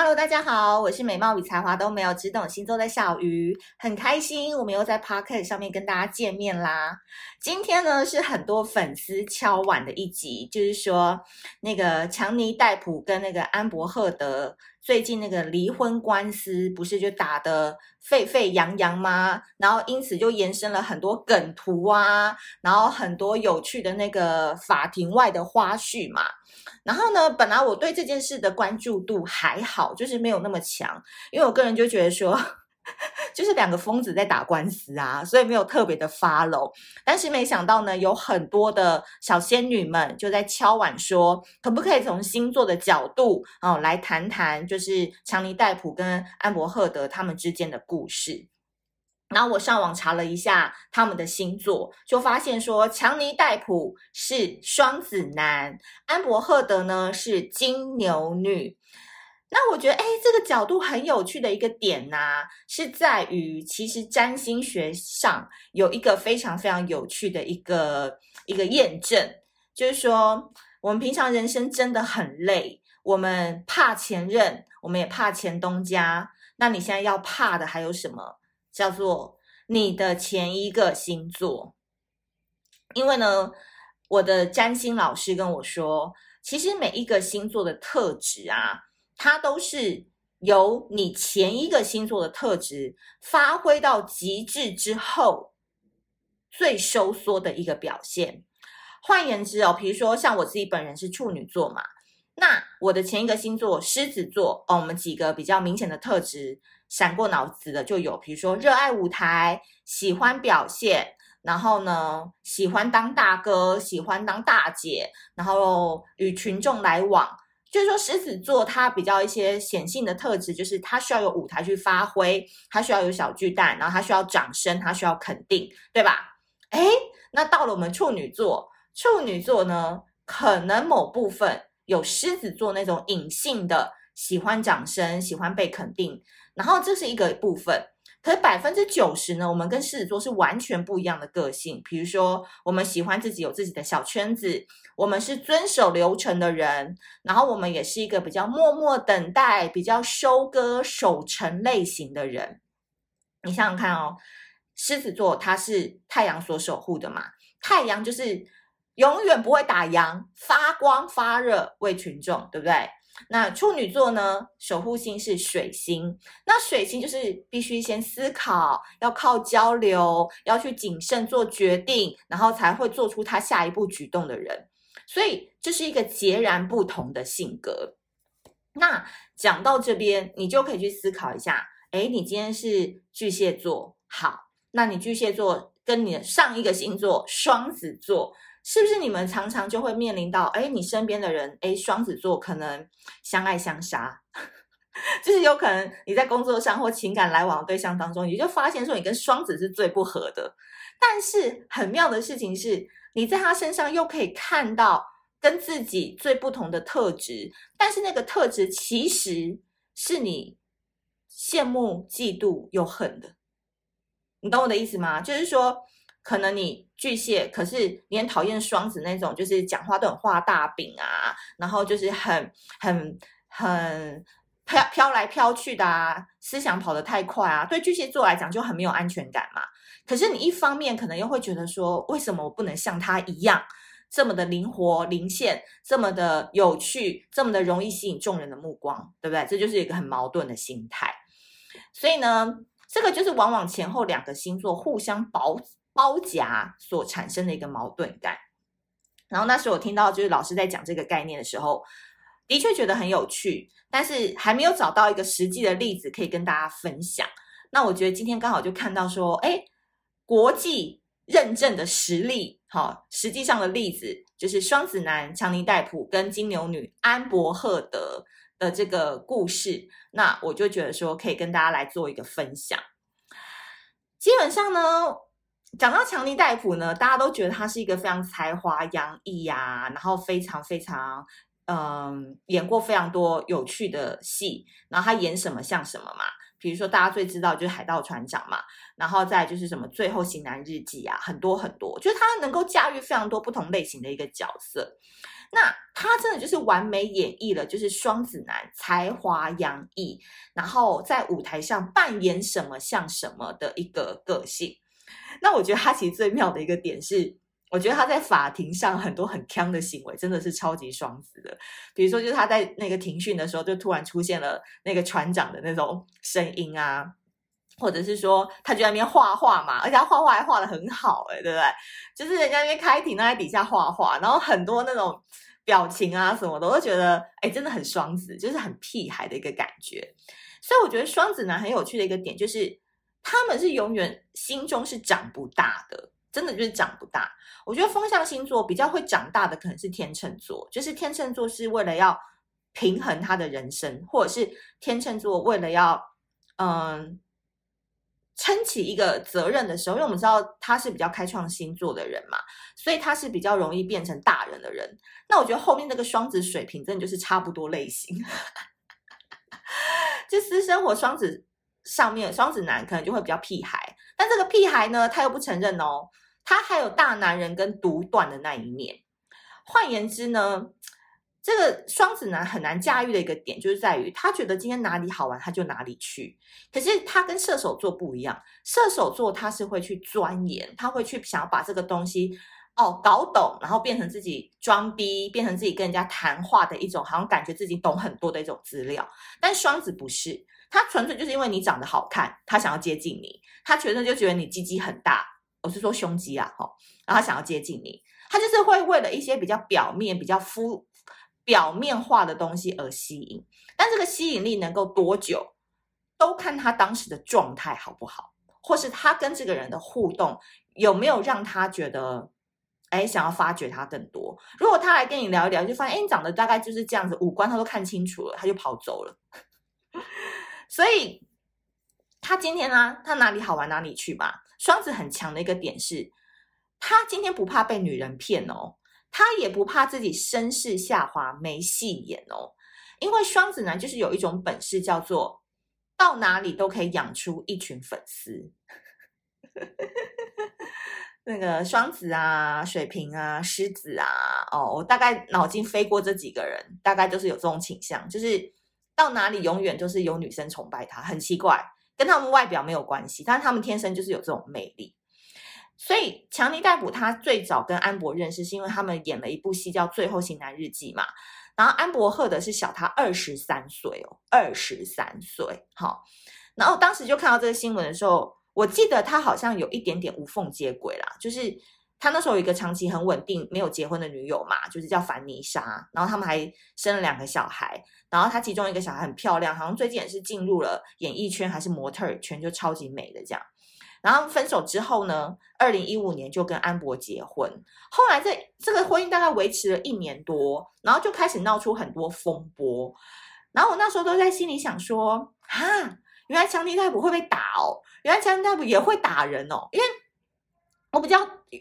Hello，大家好，我是美貌与才华都没有，只懂星座的小鱼，很开心我们又在 Podcast 上面跟大家见面啦。今天呢是很多粉丝敲碗的一集，就是说那个强尼戴普跟那个安柏赫德最近那个离婚官司不是就打得沸沸扬扬吗？然后因此就延伸了很多梗图啊，然后很多有趣的那个法庭外的花絮嘛。然后呢，本来我对这件事的关注度还好，就是没有那么强，因为我个人就觉得说，就是两个疯子在打官司啊，所以没有特别的发楼。但是没想到呢，有很多的小仙女们就在敲碗说，可不可以从星座的角度哦来谈谈，就是强尼戴普跟安柏赫德他们之间的故事。然后我上网查了一下他们的星座，就发现说强尼戴普是双子男，安柏赫德呢是金牛女。那我觉得，哎，这个角度很有趣的一个点呢、是在于其实占星学上有一个非常非常有趣的一个一个验证，就是说我们平常人生真的很累，我们怕前任，我们也怕前东家。那你现在要怕的还有什么？叫做你的前一个星座，因为呢，我的占星老师跟我说，其实每一个星座的特质啊，它都是由你前一个星座的特质发挥到极致之后最收缩的一个表现。换言之哦，比如说像我自己本人是处女座嘛，那我的前一个星座狮子座哦，我们几个比较明显的特质。闪过脑子的就有，比如说热爱舞台，喜欢表现，然后呢，喜欢当大哥，喜欢当大姐，然后与群众来往。就是说，狮子座它比较一些显性的特质，就是它需要有舞台去发挥，它需要有小巨蛋，然后它需要掌声，它需要肯定，对吧？诶，那到了我们处女座，处女座呢，可能某部分有狮子座那种隐性的喜欢掌声，喜欢被肯定。然后这是一个部分，可是百分之九十呢，我们跟狮子座是完全不一样的个性。比如说，我们喜欢自己有自己的小圈子，我们是遵守流程的人，然后我们也是一个比较默默等待、比较收割守成类型的人。你想想看哦，狮子座它是太阳所守护的嘛，太阳就是永远不会打烊，发光发热为群众，对不对？那处女座呢，守护星是水星，那水星就是必须先思考，要靠交流，要去谨慎做决定，然后才会做出他下一步举动的人，所以这是一个截然不同的性格。那讲到这边，你就可以去思考一下，诶，你今天是巨蟹座，好，那你巨蟹座跟你的上一个星座双子座。是不是你们常常就会面临到，哎，你身边的人，哎，双子座可能相爱相杀，就是有可能你在工作上或情感来往的对象当中，你就发现说你跟双子是最不合的。但是很妙的事情是，你在他身上又可以看到跟自己最不同的特质，但是那个特质其实是你羡慕、嫉妒又恨的。你懂我的意思吗？就是说。可能你巨蟹，可是你很讨厌双子那种，就是讲话都很画大饼啊，然后就是很很很飘飘来飘去的啊，思想跑得太快啊，对巨蟹座来讲就很没有安全感嘛。可是你一方面可能又会觉得说，为什么我不能像他一样这么的灵活灵现，这么的有趣，这么的容易吸引众人的目光，对不对？这就是一个很矛盾的心态。所以呢，这个就是往往前后两个星座互相保。包夹所产生的一个矛盾感，然后那时候我听到就是老师在讲这个概念的时候，的确觉得很有趣，但是还没有找到一个实际的例子可以跟大家分享。那我觉得今天刚好就看到说，哎，国际认证的实例，好，实际上的例子就是双子男强尼戴普跟金牛女安柏赫德的这个故事，那我就觉得说可以跟大家来做一个分享。基本上呢。讲到强尼戴普呢，大家都觉得他是一个非常才华洋溢呀，然后非常非常嗯，演过非常多有趣的戏，然后他演什么像什么嘛。比如说大家最知道就是海盗船长嘛，然后再就是什么最后型男日记啊，很多很多，就是他能够驾驭非常多不同类型的一个角色。那他真的就是完美演绎了，就是双子男才华洋溢，然后在舞台上扮演什么像什么的一个个性。那我觉得他其实最妙的一个点是，我觉得他在法庭上很多很锵的行为真的是超级双子的。比如说，就是他在那个庭讯的时候，就突然出现了那个船长的那种声音啊，或者是说他就在那边画画嘛，而且他画画还画得很好，欸，诶对不对？就是人家那边开庭，他在底下画画，然后很多那种表情啊什么的，我都觉得哎，真的很双子，就是很屁孩的一个感觉。所以我觉得双子男很有趣的一个点就是。他们是永远心中是长不大的，真的就是长不大。我觉得风象星座比较会长大的可能是天秤座，就是天秤座是为了要平衡他的人生，或者是天秤座为了要嗯撑起一个责任的时候，因为我们知道他是比较开创星座的人嘛，所以他是比较容易变成大人的人。那我觉得后面那个双子水瓶真的就是差不多类型，就私生活双子。上面双子男可能就会比较屁孩，但这个屁孩呢，他又不承认哦，他还有大男人跟独断的那一面。换言之呢，这个双子男很难驾驭的一个点，就是在于他觉得今天哪里好玩，他就哪里去。可是他跟射手座不一样，射手座他是会去钻研，他会去想要把这个东西哦搞懂，然后变成自己装逼，变成自己跟人家谈话的一种，好像感觉自己懂很多的一种资料。但双子不是。他纯粹就是因为你长得好看，他想要接近你。他纯粹就觉得你鸡鸡很大，我是说胸肌啊，哈，然后他想要接近你。他就是会为了一些比较表面、比较肤表面化的东西而吸引。但这个吸引力能够多久，都看他当时的状态好不好，或是他跟这个人的互动有没有让他觉得，哎，想要发掘他更多。如果他来跟你聊一聊，就发现，哎，你长得大概就是这样子，五官他都看清楚了，他就跑走了。所以，他今天呢、啊，他哪里好玩哪里去吧。双子很强的一个点是，他今天不怕被女人骗哦，他也不怕自己身世下滑没戏演哦。因为双子男就是有一种本事，叫做到哪里都可以养出一群粉丝。那个双子啊、水瓶啊、狮子啊，哦，我大概脑筋飞过这几个人，大概就是有这种倾向，就是。到哪里永远都是有女生崇拜他，很奇怪，跟他们外表没有关系，但是他们天生就是有这种魅力。所以强尼戴普他最早跟安博认识，是因为他们演了一部戏叫《最后型男日记》嘛。然后安博赫德是小他二十三岁哦，二十三岁。好，然后当时就看到这个新闻的时候，我记得他好像有一点点无缝接轨啦，就是。他那时候有一个长期很稳定、没有结婚的女友嘛，就是叫凡妮莎，然后他们还生了两个小孩，然后他其中一个小孩很漂亮，好像最近也是进入了演艺圈还是模特儿圈，就超级美的这样。然后分手之后呢，二零一五年就跟安博结婚，后来这这个婚姻大概维持了一年多，然后就开始闹出很多风波。然后我那时候都在心里想说，哈，原来强尼戴普会被打哦，原来强尼戴普也会打人哦，因为。我比较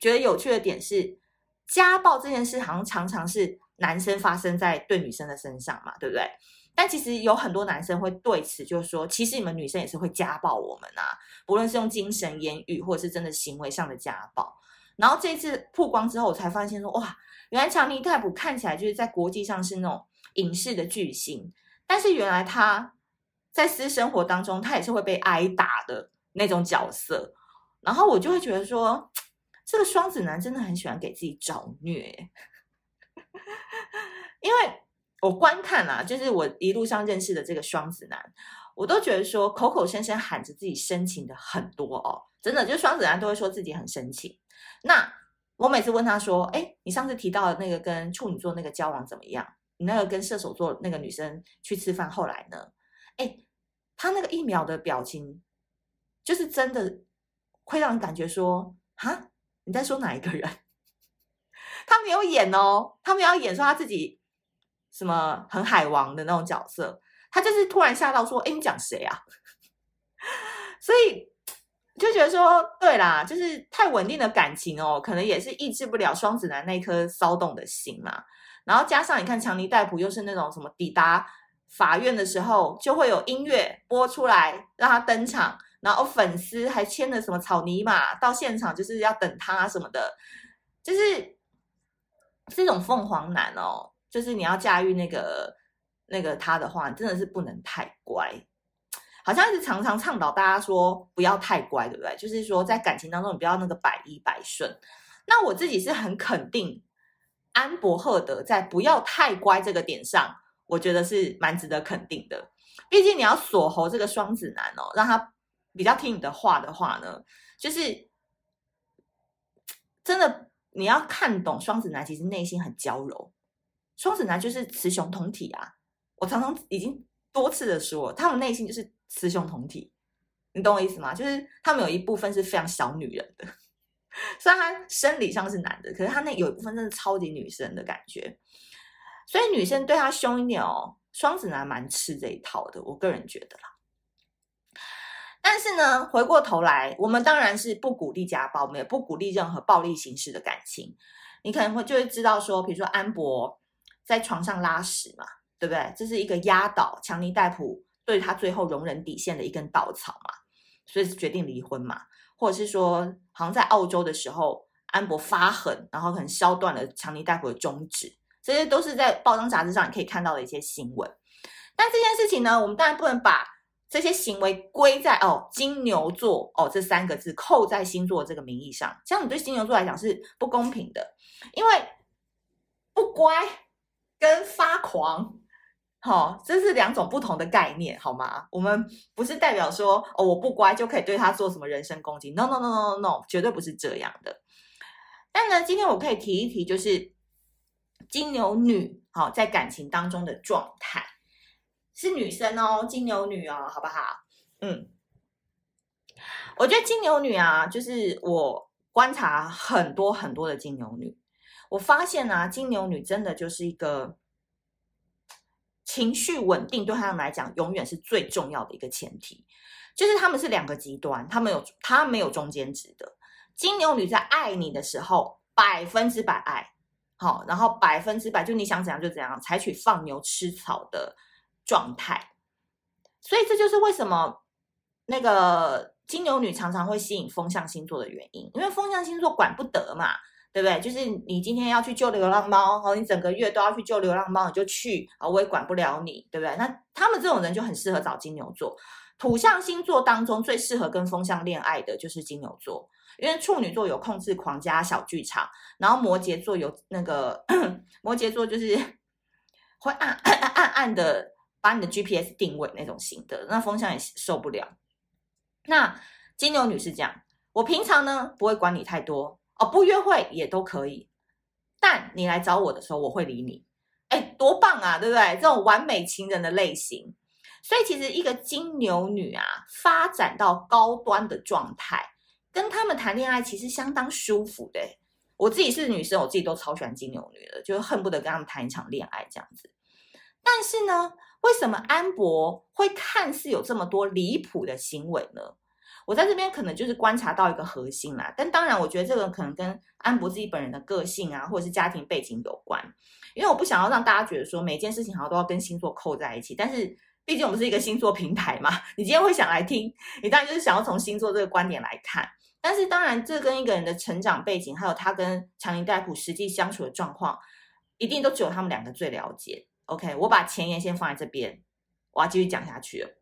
觉得有趣的点是，家暴这件事好像常常是男生发生在对女生的身上嘛，对不对？但其实有很多男生会对此就是说，其实你们女生也是会家暴我们啊，不论是用精神言语，或者是真的行为上的家暴。然后这次曝光之后，我才发现说，哇，原来强尼戴普看起来就是在国际上是那种影视的巨星，但是原来他在私生活当中，他也是会被挨打的那种角色。然后我就会觉得说，这个双子男真的很喜欢给自己找虐，因为我观看啊，就是我一路上认识的这个双子男，我都觉得说口口声声喊着自己深情的很多哦，真的，就是双子男都会说自己很深情。那我每次问他说，哎，你上次提到那个跟处女座那个交往怎么样？你那个跟射手座那个女生去吃饭后来呢？哎，他那个一秒的表情，就是真的。会让人感觉说，哈，你在说哪一个人？他没有演哦，他没有演说他自己什么很海王的那种角色，他就是突然吓到说，哎，你讲谁啊？所以就觉得说，对啦，就是太稳定的感情哦，可能也是抑制不了双子男那颗骚动的心嘛。然后加上你看，强尼戴普又是那种什么抵达法院的时候，就会有音乐播出来让他登场。然后粉丝还牵了什么草泥马到现场，就是要等他什么的，就是这种凤凰男哦，就是你要驾驭那个那个他的话，真的是不能太乖。好像是常常倡导大家说不要太乖，对不对？就是说在感情当中你不要那个百依百顺。那我自己是很肯定安博赫德在不要太乖这个点上，我觉得是蛮值得肯定的。毕竟你要锁喉这个双子男哦，让他比较听你的话的话呢，就是真的你要看懂双子男其实内心很娇柔。双子男就是雌雄同体啊，我常常已经多次的说，他们内心就是。雌雄同体，你懂我意思吗？就是他们有一部分是非常小女人的，虽然他生理上是男的，可是他那有一部分真的超级女生的感觉，所以女生对他凶一点哦，双子男蛮吃这一套的，我个人觉得啦。但是呢，回过头来，我们当然是不鼓励家暴，我们也不鼓励任何暴力形式的感情。你可能会就会知道说，比如说安博在床上拉屎嘛，对不对？这是一个压倒强尼戴普。对他最后容忍底线的一根稻草嘛，所以是决定离婚嘛，或者是说，好像在澳洲的时候，安博发狠，然后可能削断了强尼戴普的中指，这些都是在报章杂志上你可以看到的一些新闻。但这件事情呢，我们当然不能把这些行为归在哦金牛座哦这三个字扣在星座这个名义上，这样你对金牛座来讲是不公平的，因为不乖跟发狂。好，这是两种不同的概念，好吗？我们不是代表说哦，我不乖就可以对他做什么人身攻击。No no no no no，绝对不是这样的。但呢，今天我可以提一提，就是金牛女好在感情当中的状态，是女生哦，金牛女哦，好不好？嗯，我觉得金牛女啊，就是我观察很多很多的金牛女，我发现啊，金牛女真的就是一个。情绪稳定对他们来讲永远是最重要的一个前提，就是他们是两个极端，他们有他没有中间值的。金牛女在爱你的时候百分之百爱，好，然后百分之百就你想怎样就怎样，采取放牛吃草的状态。所以这就是为什么那个金牛女常常会吸引风象星座的原因，因为风象星座管不得嘛。对不对？就是你今天要去救流浪猫，哦，你整个月都要去救流浪猫，你就去啊，我也管不了你，对不对？那他们这种人就很适合找金牛座。土象星座当中最适合跟风象恋爱的就是金牛座，因为处女座有控制狂加小剧场，然后摩羯座有那个 摩羯座就是会暗 暗暗的把你的 GPS 定位那种型的，那风向也受不了。那金牛女是这样，我平常呢不会管你太多。哦，不约会也都可以，但你来找我的时候，我会理你。哎，多棒啊，对不对？这种完美情人的类型。所以其实一个金牛女啊，发展到高端的状态，跟他们谈恋爱其实相当舒服的。我自己是女生，我自己都超喜欢金牛女的，就恨不得跟他们谈一场恋爱这样子。但是呢，为什么安博会看似有这么多离谱的行为呢？我在这边可能就是观察到一个核心啦，但当然，我觉得这个可能跟安博自己本人的个性啊，或者是家庭背景有关。因为我不想要让大家觉得说每件事情好像都要跟星座扣在一起。但是，毕竟我们是一个星座平台嘛，你今天会想来听，你当然就是想要从星座这个观点来看。但是，当然，这跟一个人的成长背景，还有他跟强尼戴普实际相处的状况，一定都只有他们两个最了解。OK，我把前言先放在这边，我要继续讲下去。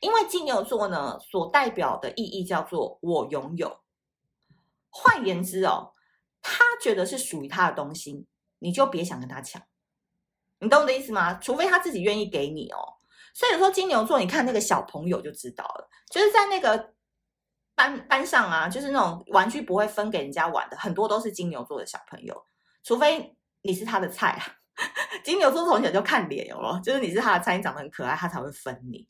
因为金牛座呢，所代表的意义叫做“我拥有”。换言之哦，他觉得是属于他的东西，你就别想跟他抢。你懂我的意思吗？除非他自己愿意给你哦。所以说，金牛座，你看那个小朋友就知道了，就是在那个班班上啊，就是那种玩具不会分给人家玩的，很多都是金牛座的小朋友。除非你是他的菜啊，金牛座从小就看脸哦，就是你是他的菜，你长得很可爱，他才会分你。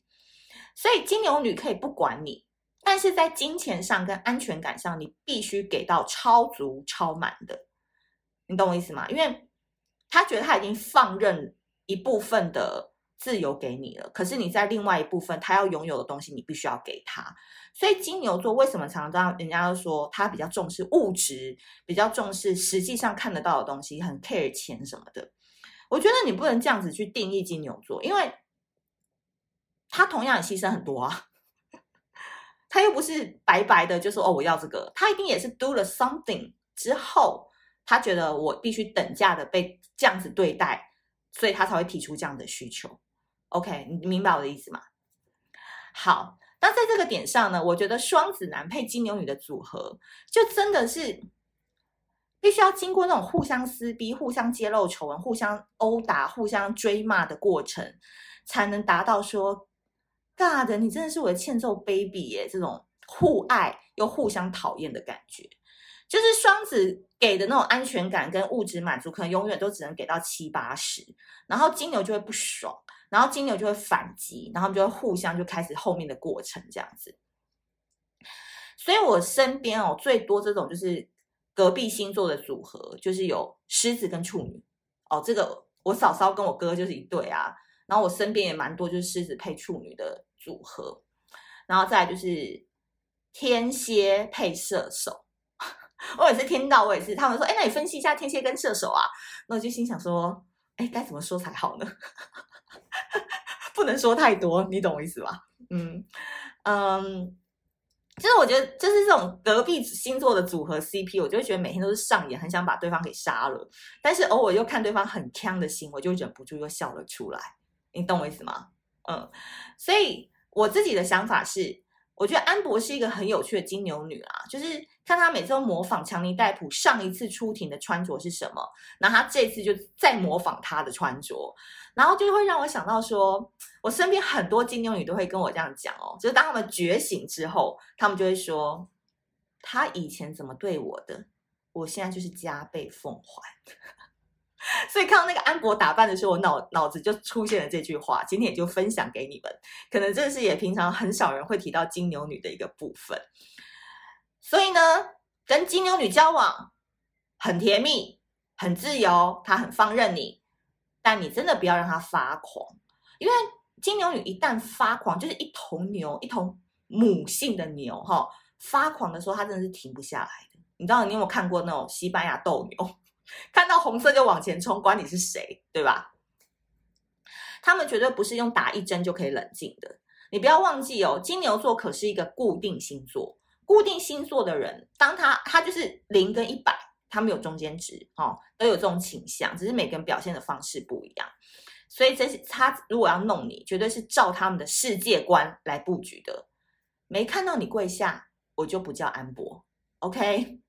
所以金牛女可以不管你，但是在金钱上跟安全感上，你必须给到超足超满的，你懂我意思吗？因为他觉得他已经放任一部分的自由给你了，可是你在另外一部分他要拥有的东西，你必须要给他。所以金牛座为什么常常人家都说他比较重视物质，比较重视实际上看得到的东西，很 care 钱什么的？我觉得你不能这样子去定义金牛座，因为。他同样也牺牲很多啊，他又不是白白的就说哦，我要这个，他一定也是 do 了 something 之后他觉得我必须等价的被这样子对待，所以他才会提出这样的需求。OK，你明白我的意思吗？好，那在这个点上呢，我觉得双子男配金牛女的组合，就真的是必须要经过那种互相撕逼、互相揭露丑闻、互相殴打、互相追骂的过程，才能达到说，God，你真的是我的欠揍 baby 耶，这种互爱又互相讨厌的感觉。就是双子给的那种安全感跟物质满足，可能永远都只能给到七八十，然后金牛就会不爽，然后金牛就会反击，然后就会互相就开始后面的过程这样子。所以我身边哦最多这种就是隔壁星座的组合，就是有狮子跟处女哦，这个我嫂嫂跟我哥就是一对啊，然后我身边也蛮多就是狮子配处女的组合，然后再来就是天蝎配射手。我也是听到，我也是，他们说，哎，那你分析一下天蝎跟射手啊？那我就心想说，哎，该怎么说才好呢？不能说太多，你懂我意思吧？嗯嗯，就是我觉得，就是这种隔壁星座的组合 CP，我就会觉得每天都是上演，很想把对方给杀了。但是偶尔又看对方很呛的心，我就忍不住又笑了出来。你懂我意思吗？嗯，所以我自己的想法是。我觉得安博是一个很有趣的金牛女啊，就是看她每次都模仿强尼戴普上一次出庭的穿着是什么，然后她这次就再模仿她的穿着，然后就会让我想到说，我身边很多金牛女都会跟我这样讲哦，就是当他们觉醒之后，他们就会说，他以前怎么对我的，我现在就是加倍奉还。所以看到那个安博打扮的时候，我脑脑子就出现了这句话，今天也就分享给你们。可能这是也平常很少人会提到金牛女的一个部分。所以呢，跟金牛女交往很甜蜜、很自由，她很放任你，但你真的不要让她发狂，因为金牛女一旦发狂，就是一头牛，一头母性的牛哈，发狂的时候，她真的是停不下来的。你知道你有没有看过那种西班牙斗牛？看到红色就往前冲，管你是谁，对吧？他们绝对不是用打一针就可以冷静的。你不要忘记哦，金牛座可是一个固定星座。固定星座的人，当他他就是零跟一百，他们有中间值哦，都有这种倾向，只是每个人表现的方式不一样。所以这是他如果要弄你，绝对是照他们的世界观来布局的。没看到你跪下，我就不叫安博，OK？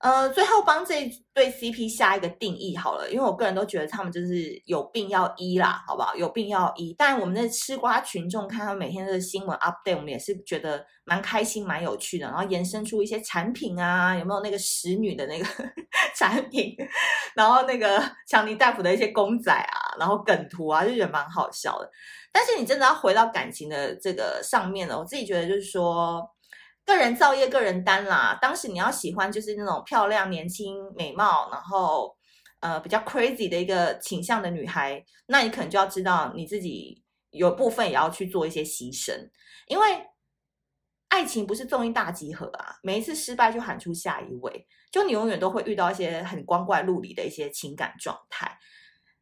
呃，最后帮这对 CP 下一个定义好了，因为我个人都觉得他们就是有病要医啦，好不好？有病要医。但我们的吃瓜群众看他们每天的新闻 update，我们也是觉得蛮开心、蛮有趣的。然后延伸出一些产品啊，有没有那个使女的那个 产品？然后那个强尼戴普的一些公仔啊，然后梗图啊，就觉得蛮好笑的。但是你真的要回到感情的这个上面了，我自己觉得就是说。个人造业，个人担啦。当时你要喜欢就是那种漂亮、年轻、美貌，然后呃比较 crazy 的一个倾向的女孩，那你可能就要知道你自己有部分也要去做一些牺牲，因为爱情不是综艺大集合啊，每一次失败就喊出下一位，就你永远都会遇到一些很光怪陆离的一些情感状态。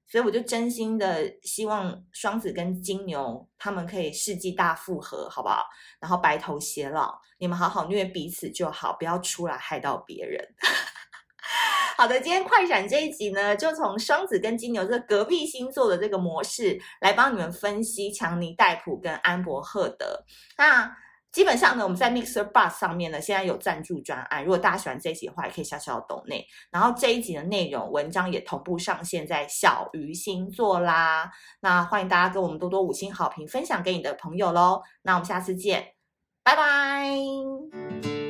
所以我就真心的希望双子跟金牛他们可以世纪大复合，好不好？然后白头偕老，你们好好虐彼此就好，不要出来害到别人。好的，今天快闪这一集呢，就从双子跟金牛这隔壁星座的这个模式来帮你们分析强尼戴普跟安柏赫德。那基本上呢，我们在 Mixer Bus 上面呢，现在有赞助专案。如果大家喜欢这一集的话，也可以小小的抖内。然后这一集的内容文章也同步上线在小鱼星座啦。那欢迎大家给我们多多五星好评，分享给你的朋友喽。那我们下次见，拜拜。